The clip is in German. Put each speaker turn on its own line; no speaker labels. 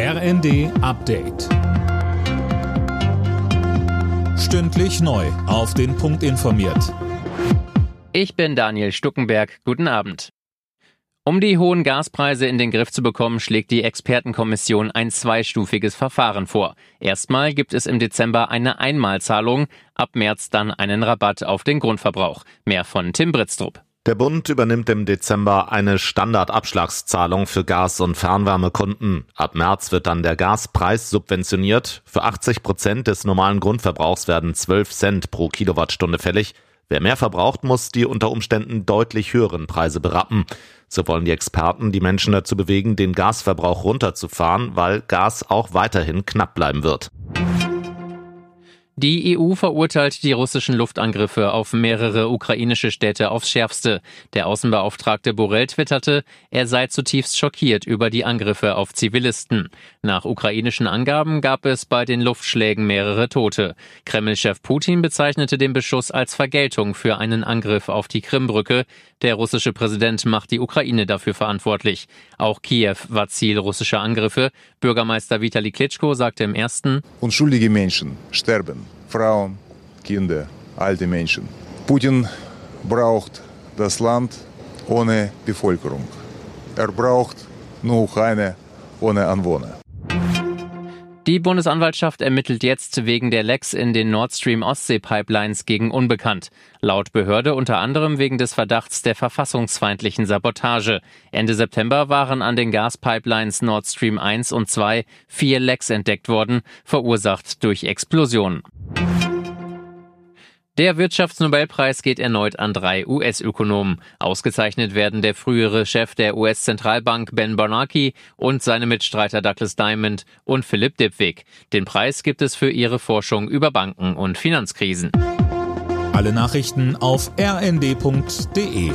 RND Update. Stündlich neu. Auf den Punkt informiert.
Ich bin Daniel Stuckenberg. Guten Abend. Um die hohen Gaspreise in den Griff zu bekommen, schlägt die Expertenkommission ein zweistufiges Verfahren vor. Erstmal gibt es im Dezember eine Einmalzahlung, ab März dann einen Rabatt auf den Grundverbrauch. Mehr von Tim Britztrup.
Der Bund übernimmt im Dezember eine Standardabschlagszahlung für Gas- und Fernwärmekunden. Ab März wird dann der Gaspreis subventioniert. Für 80 Prozent des normalen Grundverbrauchs werden 12 Cent pro Kilowattstunde fällig. Wer mehr verbraucht, muss die unter Umständen deutlich höheren Preise berappen. So wollen die Experten die Menschen dazu bewegen, den Gasverbrauch runterzufahren, weil Gas auch weiterhin knapp bleiben wird.
Die EU verurteilt die russischen Luftangriffe auf mehrere ukrainische Städte aufs Schärfste. Der Außenbeauftragte Borrell twitterte, er sei zutiefst schockiert über die Angriffe auf Zivilisten. Nach ukrainischen Angaben gab es bei den Luftschlägen mehrere Tote. Kreml-Chef Putin bezeichnete den Beschuss als Vergeltung für einen Angriff auf die Krimbrücke. Der russische Präsident macht die Ukraine dafür verantwortlich. Auch Kiew war Ziel russischer Angriffe. Bürgermeister Vitali Klitschko sagte im ersten,
Unschuldige Menschen sterben. Frauen, Kinder, alte Menschen. Putin braucht das Land ohne Bevölkerung. Er braucht nur Ukraine ohne Anwohner.
Die Bundesanwaltschaft ermittelt jetzt wegen der Lecks in den Nord Stream Ostsee Pipelines gegen Unbekannt. Laut Behörde unter anderem wegen des Verdachts der verfassungsfeindlichen Sabotage. Ende September waren an den Gaspipelines Nord Stream 1 und 2 vier Lecks entdeckt worden, verursacht durch Explosionen. Der Wirtschaftsnobelpreis geht erneut an drei US-Ökonomen. Ausgezeichnet werden der frühere Chef der US-Zentralbank Ben Bernanke und seine Mitstreiter Douglas Diamond und Philipp Dipwig. Den Preis gibt es für ihre Forschung über Banken und Finanzkrisen.
Alle Nachrichten auf rnd.de